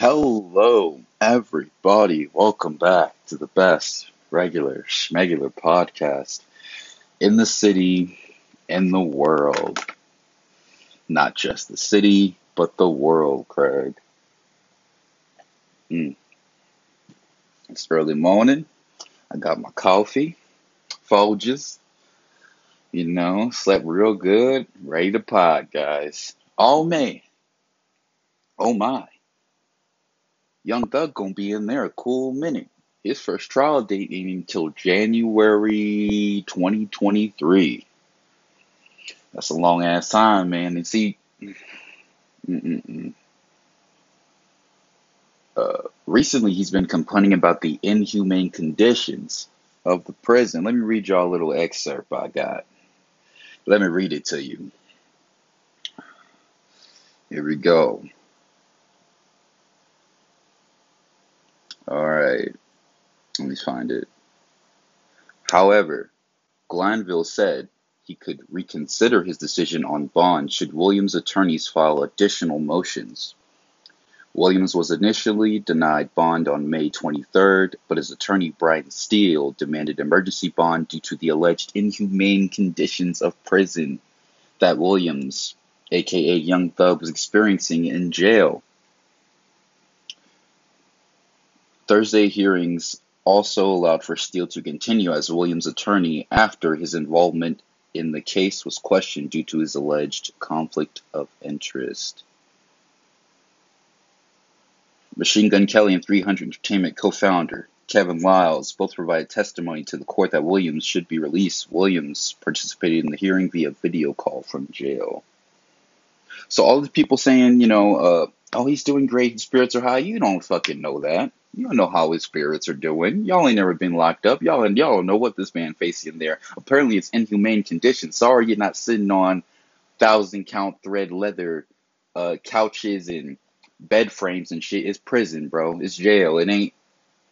Hello, everybody. Welcome back to the best regular schmegular podcast in the city, in the world. Not just the city, but the world, Craig. Mm. It's early morning. I got my coffee, Folgers. You know, slept real good, ready to pod, guys. Oh, man. Oh, my. Young Thug gonna be in there a cool minute. His first trial date ain't until January 2023. That's a long ass time, man. And see. Uh, recently he's been complaining about the inhumane conditions of the prison. Let me read y'all a little excerpt I got. Let me read it to you. Here we go. All right. Let me find it. However, Glanville said he could reconsider his decision on bond should Williams' attorneys file additional motions. Williams was initially denied bond on May 23rd, but his attorney Brian Steel demanded emergency bond due to the alleged inhumane conditions of prison that Williams, aka Young Thug, was experiencing in jail. Thursday hearings also allowed for Steel to continue as Williams' attorney after his involvement in the case was questioned due to his alleged conflict of interest. Machine Gun Kelly and 300 Entertainment co founder Kevin Liles both provided testimony to the court that Williams should be released. Williams participated in the hearing via video call from jail. So, all the people saying, you know, uh, oh, he's doing great, his spirits are high, you don't fucking know that. You don't know how his spirits are doing. Y'all ain't never been locked up. Y'all and y'all know what this man facing there. Apparently, it's inhumane conditions. Sorry, you're not sitting on thousand count thread leather uh, couches and bed frames and shit. It's prison, bro. It's jail. It ain't.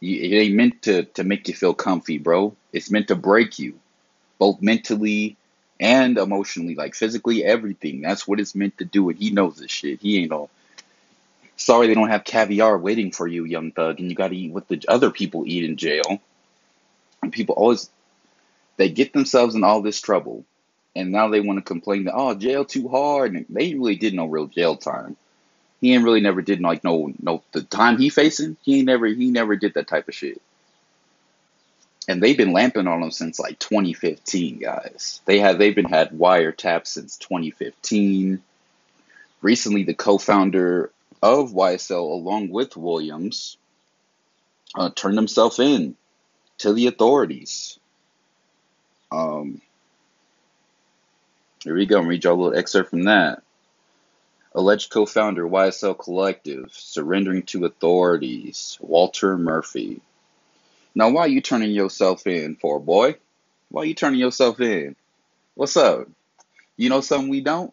It ain't meant to to make you feel comfy, bro. It's meant to break you, both mentally and emotionally, like physically, everything. That's what it's meant to do, and he knows this shit. He ain't no Sorry they don't have caviar waiting for you, young thug, and you gotta eat what the other people eat in jail. And people always they get themselves in all this trouble, and now they want to complain that oh jail too hard, and they really did no real jail time. He ain't really never did like no no the time he facing. He ain't never he never did that type of shit. And they've been lamping on him since like 2015, guys. They have they've been had wiretaps since 2015. Recently, the co-founder of YSL, along with Williams, uh, turned himself in to the authorities. Um, here we go. And read y'all a little excerpt from that. Alleged co founder YSL Collective surrendering to authorities. Walter Murphy. Now, why are you turning yourself in for, boy? Why are you turning yourself in? What's up? You know something we don't?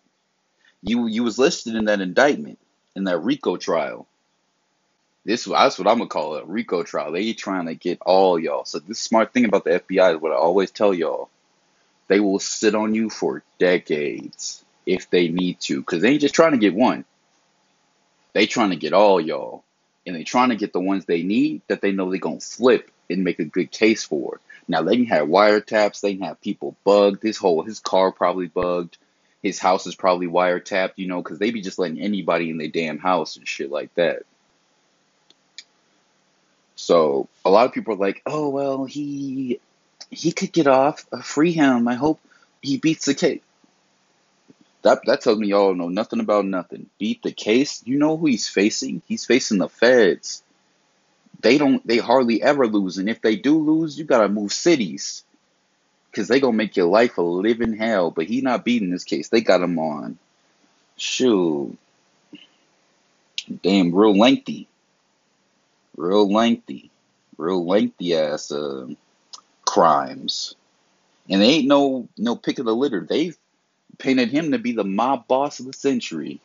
You you was listed in that indictment in that RICO trial. This that's what I'm gonna call it, a RICO trial. They trying to get all y'all. So this smart thing about the FBI is what I always tell y'all. They will sit on you for decades if they need to, because they ain't just trying to get one. They trying to get all y'all. And they trying to get the ones they need that they know they gonna flip and make a good case for. Now they can have wiretaps, they can have people bugged. His whole his car probably bugged his house is probably wiretapped, you know, because they be just letting anybody in their damn house and shit like that. So a lot of people are like, "Oh well, he he could get off. Uh, free him. I hope he beats the case." That that tells me y'all know nothing about nothing. Beat the case. You know who he's facing? He's facing the feds. They don't. They hardly ever lose, and if they do lose, you gotta move cities because they gonna make your life a living hell. But he not beating this case. They got him on. Shoot. Damn, real lengthy. Real lengthy. Real lengthy ass uh, crimes. And they ain't no no pick of the litter. They've painted him to be the mob boss of the century.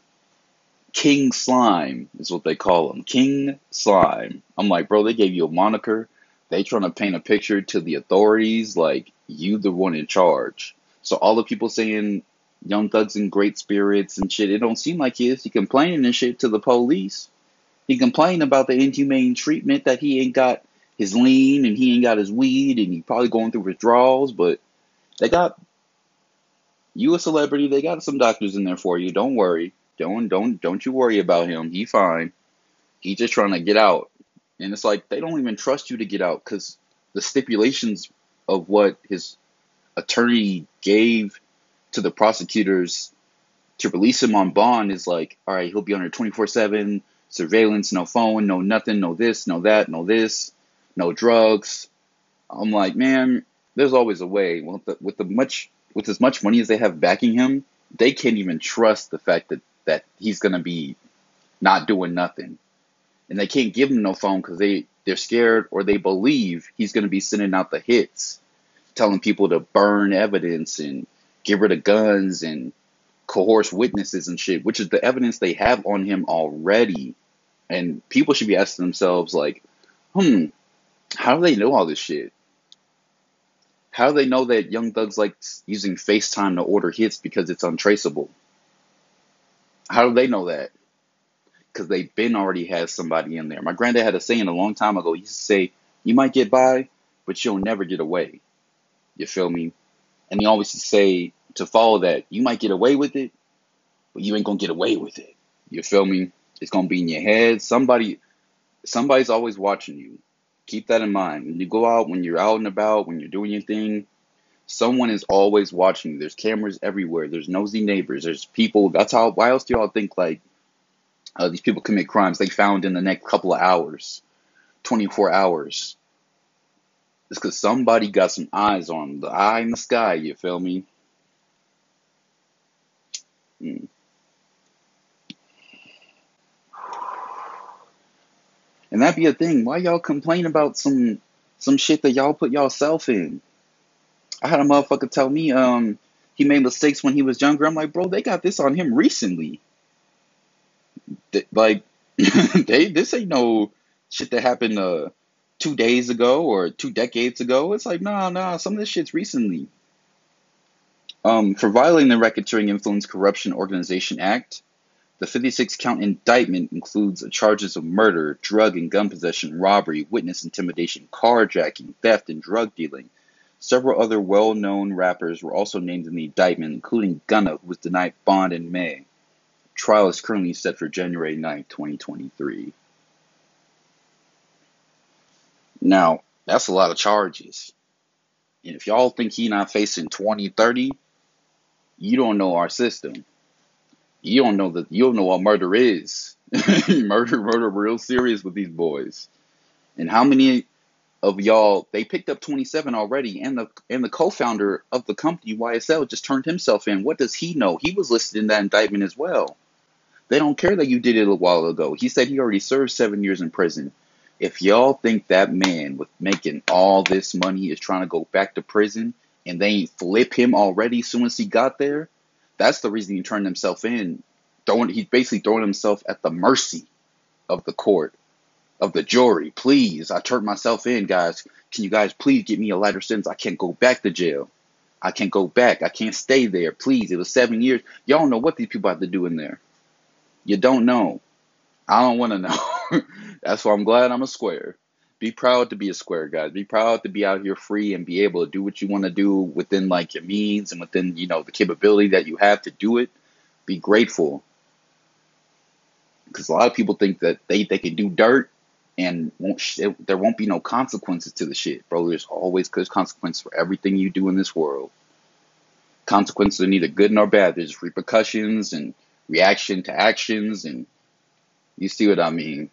King Slime is what they call him. King Slime. I'm like, bro, they gave you a moniker. They trying to paint a picture to the authorities like you the one in charge. So all the people saying Young Thug's in great spirits and shit, it don't seem like he is. He complaining and shit to the police. He complained about the inhumane treatment that he ain't got his lean and he ain't got his weed and he probably going through withdrawals, but they got you a celebrity, they got some doctors in there for you. Don't worry. Don't don't don't you worry about him. He fine. He just trying to get out. And it's like they don't even trust you to get out because the stipulations of what his attorney gave to the prosecutors to release him on bond is like, all right, he'll be under 24 7 surveillance, no phone, no nothing, no this, no that, no this, no drugs. I'm like, man, there's always a way. With the, with the much with as much money as they have backing him, they can't even trust the fact that that he's gonna be not doing nothing, and they can't give him no phone because they they're scared or they believe he's gonna be sending out the hits, telling people to burn evidence and get rid of guns and coerce witnesses and shit, which is the evidence they have on him already. And people should be asking themselves, like, hmm, how do they know all this shit? How do they know that Young Thug's like using FaceTime to order hits because it's untraceable? How do they know that? Because they've been already had somebody in there. My granddad had a saying a long time ago. He used to say, You might get by, but you'll never get away. You feel me? And he always say, to follow that. You might get away with it, but you ain't gonna get away with it. You feel me? It's gonna be in your head. Somebody, somebody's always watching you. Keep that in mind. When you go out, when you're out and about, when you're doing your thing, someone is always watching you. There's cameras everywhere. There's nosy neighbors. There's people. That's how. Why else do y'all think like uh, these people commit crimes? They found in the next couple of hours, 24 hours. It's because somebody got some eyes on them. The eye in the sky. You feel me? Mm. And that be a thing. Why y'all complain about some some shit that y'all put y'allself in? I had a motherfucker tell me um he made mistakes when he was younger. I'm like, bro, they got this on him recently. Like they this ain't no shit that happened uh two days ago or two decades ago. It's like, nah, nah, some of this shit's recently. Um, for violating the Racketeering Influence Corruption Organization Act, the 56 count indictment includes charges of murder, drug and gun possession, robbery, witness intimidation, carjacking, theft, and drug dealing. Several other well known rappers were also named in the indictment, including Gunna, who was denied bond in May. Trial is currently set for January 9, 2023. Now, that's a lot of charges. And if y'all think he not facing 20, 30, you don't know our system. You don't know that you don't know what murder is. murder, murder, real serious with these boys. And how many of y'all they picked up 27 already, and the and the co-founder of the company YSL just turned himself in. What does he know? He was listed in that indictment as well. They don't care that you did it a while ago. He said he already served seven years in prison. If y'all think that man with making all this money is trying to go back to prison and they flip him already soon as he got there, that's the reason he turned himself in. Throwing, he's basically throwing himself at the mercy of the court, of the jury. Please, I turned myself in, guys. Can you guys please give me a lighter sentence? I can't go back to jail. I can't go back. I can't stay there. Please, it was seven years. Y'all know what these people have to do in there. You don't know. I don't want to know. That's why I'm glad I'm a square. Be proud to be a square, guys. Be proud to be out here free and be able to do what you want to do within like your means and within, you know, the capability that you have to do it. Be grateful. Because a lot of people think that they, they can do dirt and won't sh- there won't be no consequences to the shit, bro. There's always there's consequences for everything you do in this world. Consequences are neither good nor bad. There's repercussions and reaction to actions, and you see what I mean.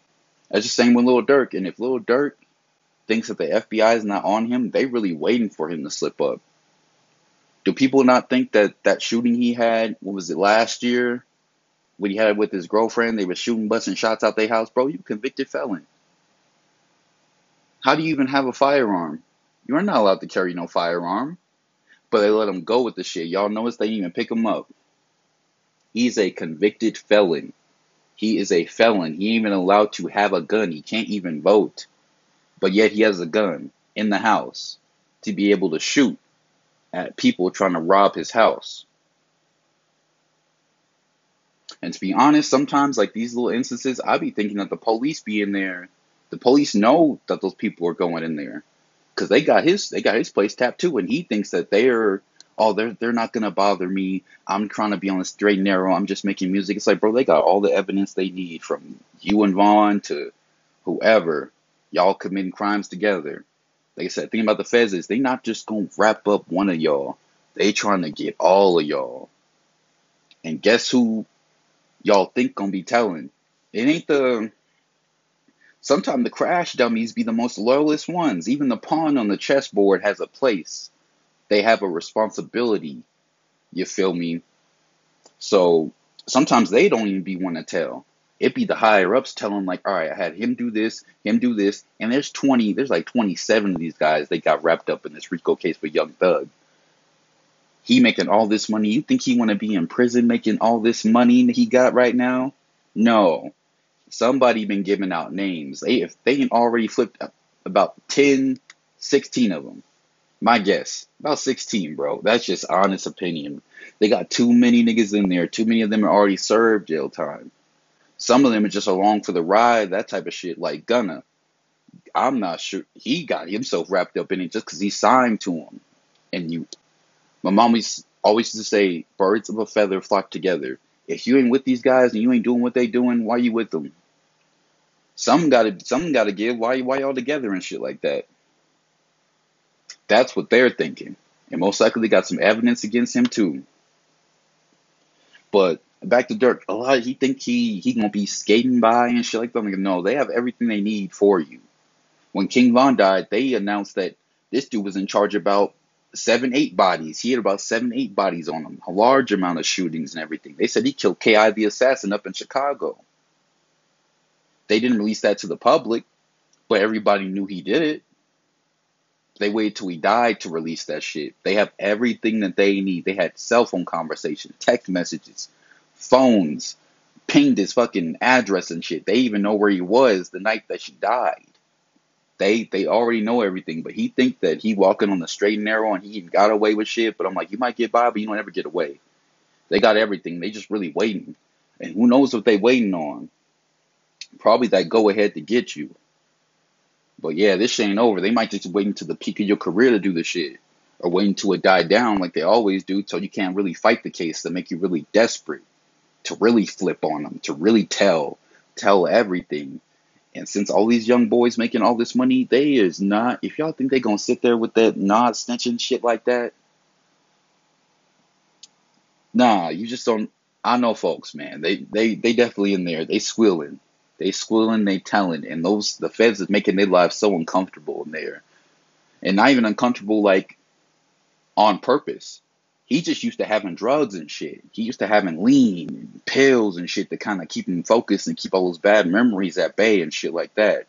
That's the same with Lil Durk. And if Lil Durk thinks that the FBI is not on him, they really waiting for him to slip up. Do people not think that that shooting he had, what was it, last year? When he had it with his girlfriend, they were shooting, busting shots out their house. Bro, you convicted felon. How do you even have a firearm? You're not allowed to carry no firearm. But they let him go with the shit. Y'all notice they didn't even pick him up. He's a convicted felon. He is a felon. He ain't even allowed to have a gun. He can't even vote. But yet he has a gun in the house to be able to shoot at people trying to rob his house. And to be honest, sometimes like these little instances, I be thinking that the police be in there. The police know that those people are going in there because they got his they got his place tapped too, and he thinks that they're oh they're they're not gonna bother me. I'm trying to be on the straight and narrow. I'm just making music. It's like bro, they got all the evidence they need from you and Von to whoever. Y'all committing crimes together. Like I said, thing about the feds is they not just gonna wrap up one of y'all. They trying to get all of y'all. And guess who y'all think gonna be telling? It ain't the Sometimes the crash dummies be the most loyalist ones. Even the pawn on the chessboard has a place. They have a responsibility. You feel me? So sometimes they don't even be one to tell. It be the higher ups telling like, all right, I had him do this, him do this, and there's 20, there's like 27 of these guys they got wrapped up in this RICO case for Young Thug. He making all this money. You think he want to be in prison making all this money he got right now? No, somebody been giving out names. They if they ain't already flipped about 10, 16 of them. My guess, about 16, bro. That's just honest opinion. They got too many niggas in there. Too many of them are already served jail time. Some of them are just along for the ride, that type of shit, like Gunna. I'm not sure. He got himself wrapped up in it just because he signed to him. And you, my mom always, always used to say, birds of a feather flock together. If you ain't with these guys and you ain't doing what they doing, why you with them? Some gotta some gotta give. Why why y'all together and shit like that? That's what they're thinking. And most likely they got some evidence against him too. But back to Durk, a lot he think he he gonna be skating by and shit like that. Like, no, they have everything they need for you. When King Von died, they announced that this dude was in charge about seven, eight bodies. He had about seven, eight bodies on him. A large amount of shootings and everything. They said he killed K.I. the assassin up in Chicago. They didn't release that to the public, but everybody knew he did it. They waited till he died to release that shit. They have everything that they need. They had cell phone conversations, text messages, phones, pinged his fucking address and shit. They even know where he was the night that she died. They they already know everything, but he think that he walking on the straight and narrow and he even got away with shit. But I'm like, you might get by, but you don't ever get away. They got everything. They just really waiting, and who knows what they waiting on? Probably that go ahead to get you. But yeah, this shit ain't over. They might just wait until the peak of your career to do the shit. Or wait until it die down like they always do, so you can't really fight the case to make you really desperate. To really flip on them, to really tell, tell everything. And since all these young boys making all this money, they is not if y'all think they gonna sit there with that nod snitching shit like that. Nah, you just don't I know folks, man. They they they definitely in there. They squealing. They squealing, they telling, and those the feds is making their lives so uncomfortable in there, and not even uncomfortable like on purpose. He just used to having drugs and shit. He used to having lean and pills and shit to kind of keep him focused and keep all those bad memories at bay and shit like that.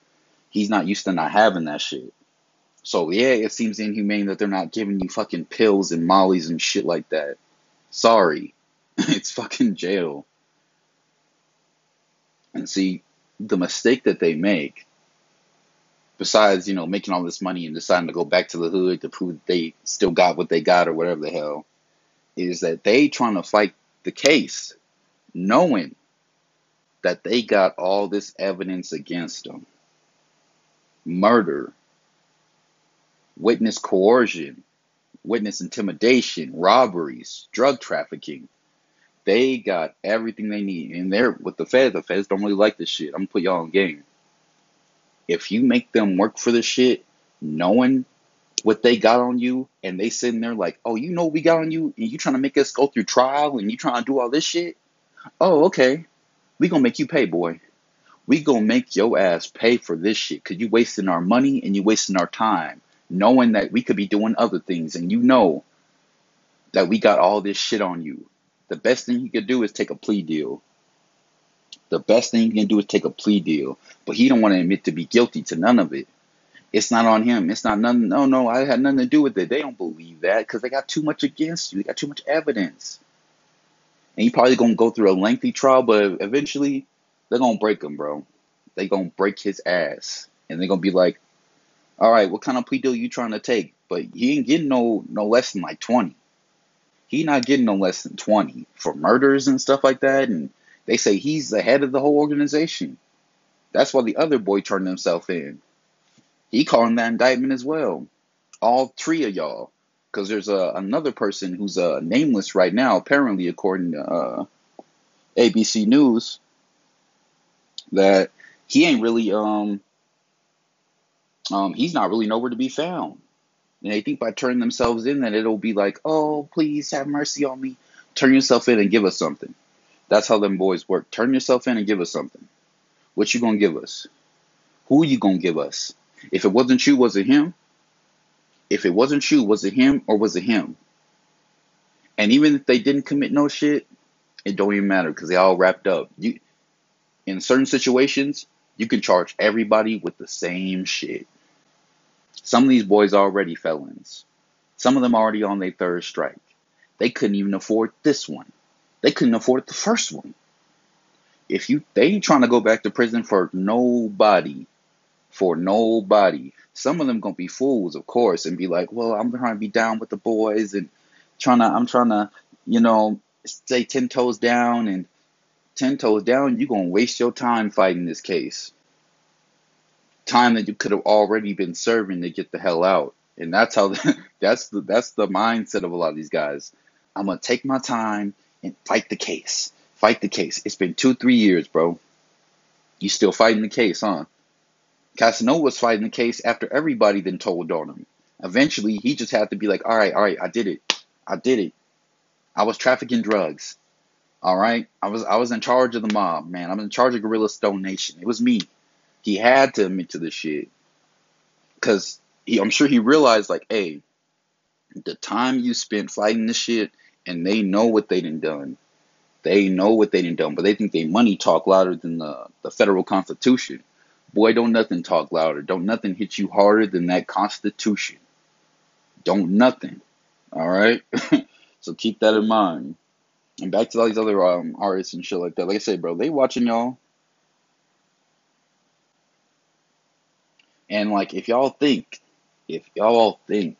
He's not used to not having that shit. So yeah, it seems inhumane that they're not giving you fucking pills and mollies and shit like that. Sorry. it's fucking jail. And see, the mistake that they make, besides, you know, making all this money and deciding to go back to the hood to prove they still got what they got or whatever the hell, is that they trying to fight the case knowing that they got all this evidence against them. Murder, witness coercion, witness intimidation, robberies, drug trafficking, they got everything they need. And they're with the feds, the feds don't really like this shit. I'm gonna put y'all on game. If you make them work for this shit, knowing what they got on you, and they sitting there like, oh, you know what we got on you, and you trying to make us go through trial, and you trying to do all this shit. Oh, okay. We gonna make you pay, boy. We gonna make your ass pay for this shit, cause you wasting our money and you wasting our time, knowing that we could be doing other things, and you know that we got all this shit on you the best thing he could do is take a plea deal. The best thing he can do is take a plea deal, but he don't want to admit to be guilty to none of it. It's not on him. It's not none. No, no, I had nothing to do with it. They don't believe that because they got too much against you. They got too much evidence, and you probably gonna go through a lengthy trial, but eventually they're gonna break him, bro. They gonna break his ass, and they're gonna be like, "All right, what kind of plea deal you trying to take?" But he ain't getting no no less than like twenty he not getting no less than 20 for murders and stuff like that and They say he's the head of the whole organization. That's why the other boy turned himself in. He him that indictment as well. All three of y'all. Because there's a, another person who's uh, nameless right now, apparently, according to uh, ABC News, that he ain't really, um, um, he's not really nowhere to be found. And they think by turning themselves in that it'll be like, oh, please have mercy on me. Turn yourself in and give us something. That's how them boys work. Turn yourself in and give us something. What you gonna give us? Who you gonna give us? If it wasn't you, was it him? If it wasn't you, was it him or was it him? And even if they didn't commit no shit, it don't even matter because they all wrapped up. You in certain situations, you can charge everybody with the same shit. Some of these boys are already felons. Some of them already on their third strike. They couldn't even afford this one. They couldn't afford the first one. If you they ain't trying to go back to prison for nobody. For nobody. Some of them gonna be fools, of course, and be like, Well, I'm trying to be down with the boys and trying to I'm trying to, you know, stay ten toes down and ten toes down, you're gonna waste your time fighting this case. Time that you could have already been serving to get the hell out. And that's how that's the that's the mindset of a lot of these guys. I'm gonna take my time and fight the case. Fight the case. It's been two, three years, bro. You still fighting the case, huh? Casanova was fighting the case after everybody then told on him. Eventually, he just had to be like, all right, all right, I did it. I did it. I was trafficking drugs. All right. I was I was in charge of the mob, man. I'm in charge of Gorilla Stone Nation. It was me. He had to admit to this shit. Cause he I'm sure he realized like, hey, the time you spent fighting this shit and they know what they done done. They know what they done done, but they think they money talk louder than the, the federal constitution. Boy, don't nothing talk louder. Don't nothing hit you harder than that constitution. Don't nothing. All right? so keep that in mind. And back to all these other um, artists and shit like that. Like I said, bro, they watching y'all. And like, if y'all think, if y'all think,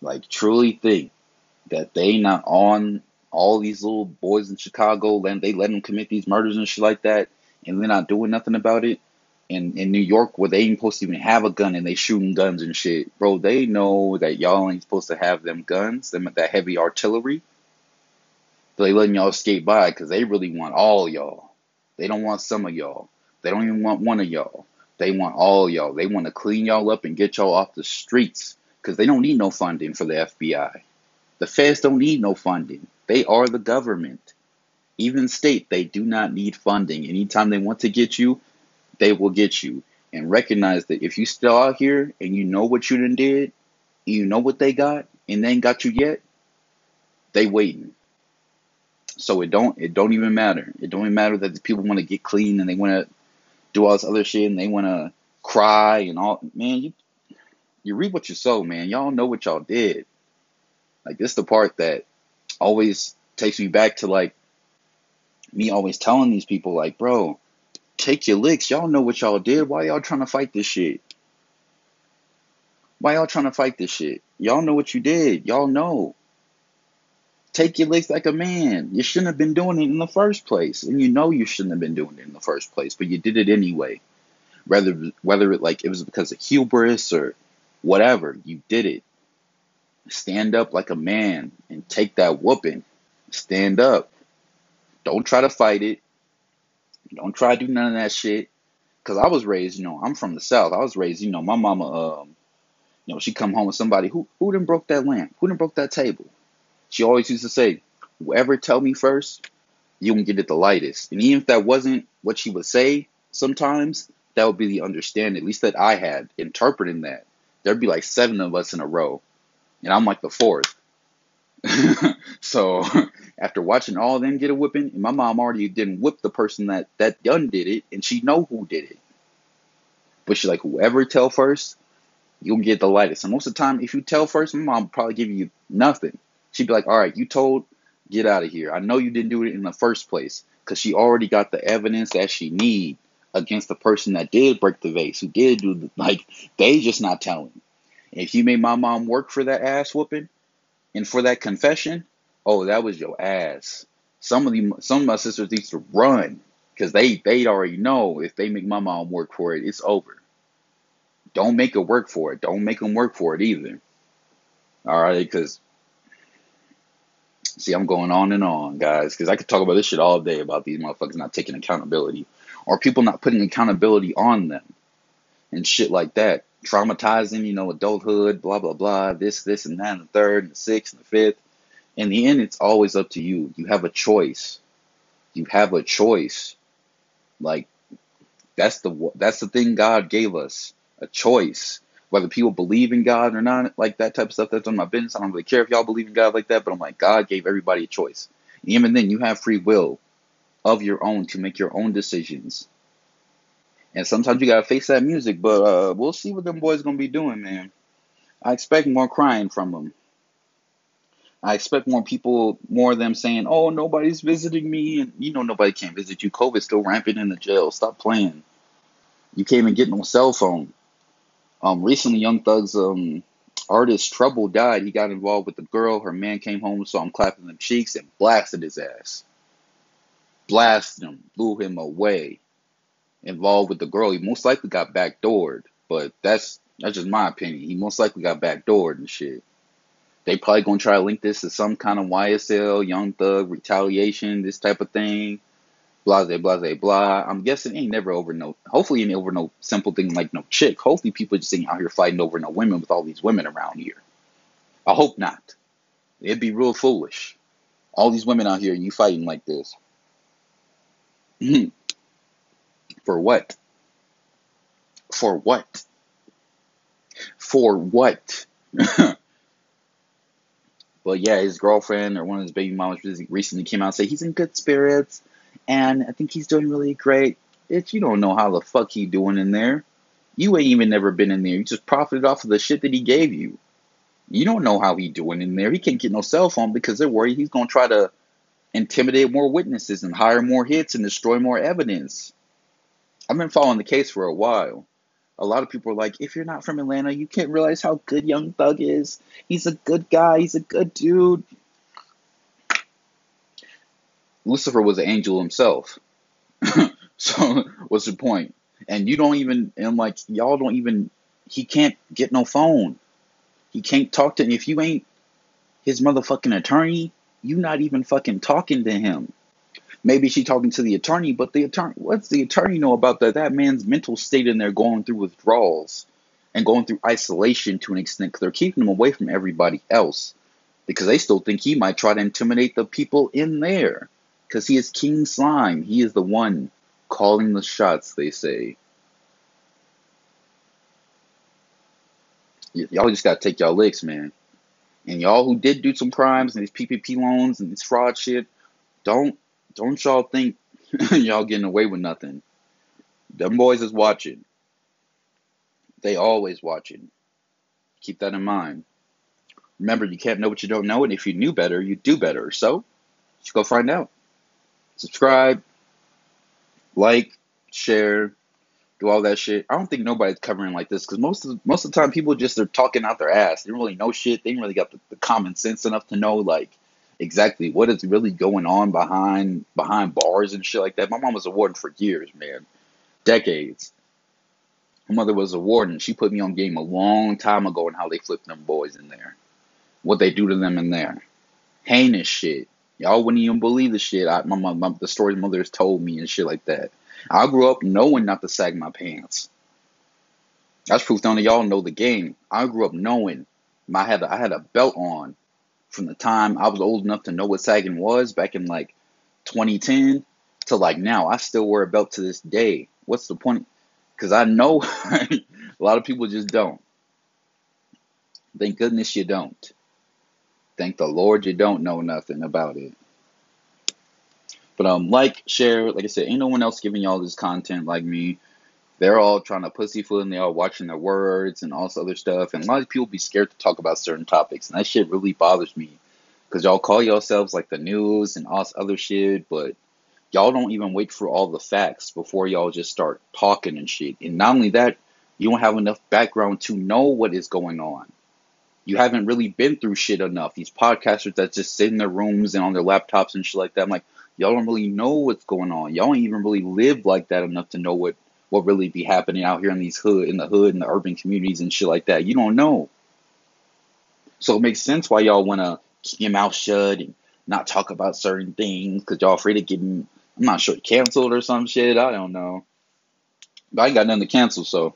like truly think that they not on all these little boys in Chicago, and they let them commit these murders and shit like that, and they're not doing nothing about it. In in New York, where they ain't supposed to even have a gun and they shooting guns and shit, bro, they know that y'all ain't supposed to have them guns, them that heavy artillery. But they letting y'all skate by because they really want all y'all. They don't want some of y'all. They don't even want one of y'all. They want all y'all. They want to clean y'all up and get y'all off the streets because they don't need no funding for the FBI. The feds don't need no funding. They are the government. Even state, they do not need funding. Anytime they want to get you, they will get you. And recognize that if you still out here and you know what you done did, you know what they got, and they ain't got you yet, they waiting. So it don't it don't even matter. It don't even matter that the people want to get clean and they want to do all this other shit and they want to cry and all. Man, you you reap what you sow, man. Y'all know what y'all did. Like this, is the part that always takes me back to like me always telling these people, like, bro, take your licks. Y'all know what y'all did. Why y'all trying to fight this shit? Why y'all trying to fight this shit? Y'all know what you did. Y'all know. Take your licks like a man. You shouldn't have been doing it in the first place, and you know you shouldn't have been doing it in the first place, but you did it anyway. Whether whether it like it was because of hubris or whatever, you did it. Stand up like a man and take that whooping. Stand up. Don't try to fight it. Don't try to do none of that shit. Cause I was raised, you know, I'm from the south. I was raised, you know, my mama, um, you know, she come home with somebody who who done broke that lamp, who done broke that table. She always used to say, "Whoever tell me first, you can get it the lightest." And even if that wasn't what she would say, sometimes that would be the understanding, at least that I had interpreting that. There'd be like seven of us in a row, and I'm like the fourth. so after watching all of them get a whipping, my mom already didn't whip the person that that done did it, and she know who did it. But she's like, whoever tell first, you'll get the lightest. And most of the time, if you tell first, my mom probably give you nothing. She'd be like, all right, you told, get out of here. I know you didn't do it in the first place because she already got the evidence that she need against the person that did break the vase, who did do the, like they just not telling. If you made my mom work for that ass whooping and for that confession, oh, that was your ass. Some of the some of my sisters used to run because they they'd already know if they make my mom work for it, it's over. Don't make her work for it. Don't make them work for it either. All right, because see, I'm going on and on, guys, because I could talk about this shit all day about these motherfuckers not taking accountability or people not putting accountability on them and shit like that. Traumatizing, you know, adulthood, blah blah blah, this, this, and that, and the third, and the sixth, and the fifth. In the end, it's always up to you. You have a choice. You have a choice. Like that's the that's the thing God gave us a choice. Whether people believe in God or not, like that type of stuff, that's on my business. I don't really care if y'all believe in God like that, but I'm like, God gave everybody a choice. And even then, you have free will of your own to make your own decisions. And sometimes you gotta face that music, but uh, we'll see what them boys gonna be doing, man. I expect more crying from them. I expect more people, more of them saying, "Oh, nobody's visiting me," and you know nobody can't visit you. COVID's still rampant in the jail. Stop playing. You can't even get no cell phone. Um, recently, Young Thug's um artist Trouble died. He got involved with the girl. Her man came home, saw him clapping them cheeks, and blasted his ass. Blasted him, blew him away. Involved with the girl. He most likely got backdoored, but that's that's just my opinion. He most likely got backdoored and shit. They probably gonna try to link this to some kind of YSL, Young Thug, retaliation, this type of thing blase, blase, blah. I'm guessing ain't never over no. Hopefully, ain't over no simple thing like no chick. Hopefully, people just ain't out here fighting over no women with all these women around here. I hope not. It'd be real foolish. All these women out here, and you fighting like this. For what? For what? For what? but yeah, his girlfriend or one of his baby mamas recently came out and said he's in good spirits and I think he's doing really great. It's you don't know how the fuck he doing in there. You ain't even never been in there. You just profited off of the shit that he gave you. You don't know how he doing in there. He can't get no cell phone because they're worried he's gonna try to intimidate more witnesses and hire more hits and destroy more evidence. I've been following the case for a while. A lot of people are like, if you're not from Atlanta, you can't realize how good Young Thug is. He's a good guy. He's a good dude. Lucifer was an angel himself. so what's the point? And you don't even and like y'all don't even he can't get no phone. He can't talk to if you ain't his motherfucking attorney, you not even fucking talking to him. Maybe she talking to the attorney, but the attorney what's the attorney know about that? That man's mental state in there going through withdrawals and going through isolation to an extent because they're keeping him away from everybody else because they still think he might try to intimidate the people in there because he is King Slime. He is the one calling the shots, they say. Y- y'all just gotta take y'all licks, man. And y'all who did do some crimes and these PPP loans and this fraud shit, don't don't y'all think y'all getting away with nothing. Them boys is watching. They always watching. Keep that in mind. Remember, you can't know what you don't know, and if you knew better, you'd do better. So, let's go find out subscribe, like, share, do all that shit. I don't think nobody's covering like this because most of most of the time people just are talking out their ass. They don't really know shit. They ain't really got the, the common sense enough to know like exactly what is really going on behind behind bars and shit like that. My mom was a warden for years, man, decades. My mother was a warden. She put me on game a long time ago and how they flip them boys in there, what they do to them in there, heinous shit. Y'all wouldn't even believe the shit I, my, my, my, the stories mothers told me and shit like that. I grew up knowing not to sag my pants. That's proof of y'all know the game. I grew up knowing I had a, I had a belt on from the time I was old enough to know what sagging was back in like 2010 to like now. I still wear a belt to this day. What's the point? Because I know a lot of people just don't. Thank goodness you don't. Thank the Lord you don't know nothing about it. But um, like, share, like I said, ain't no one else giving y'all this content like me. They're all trying to pussyfoot and they all watching their words and all this other stuff. And a lot of people be scared to talk about certain topics, and that shit really bothers me. Cause y'all call yourselves like the news and all this other shit, but y'all don't even wait for all the facts before y'all just start talking and shit. And not only that, you don't have enough background to know what is going on. You haven't really been through shit enough. These podcasters that just sit in their rooms and on their laptops and shit like that. I'm like, y'all don't really know what's going on. Y'all don't even really live like that enough to know what what really be happening out here in these hood in the hood and the urban communities and shit like that. You don't know. So it makes sense why y'all wanna keep your mouth shut and not talk about certain things because y'all afraid of getting I'm not sure canceled or some shit. I don't know. But I ain't got nothing to cancel, so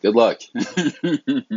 good luck.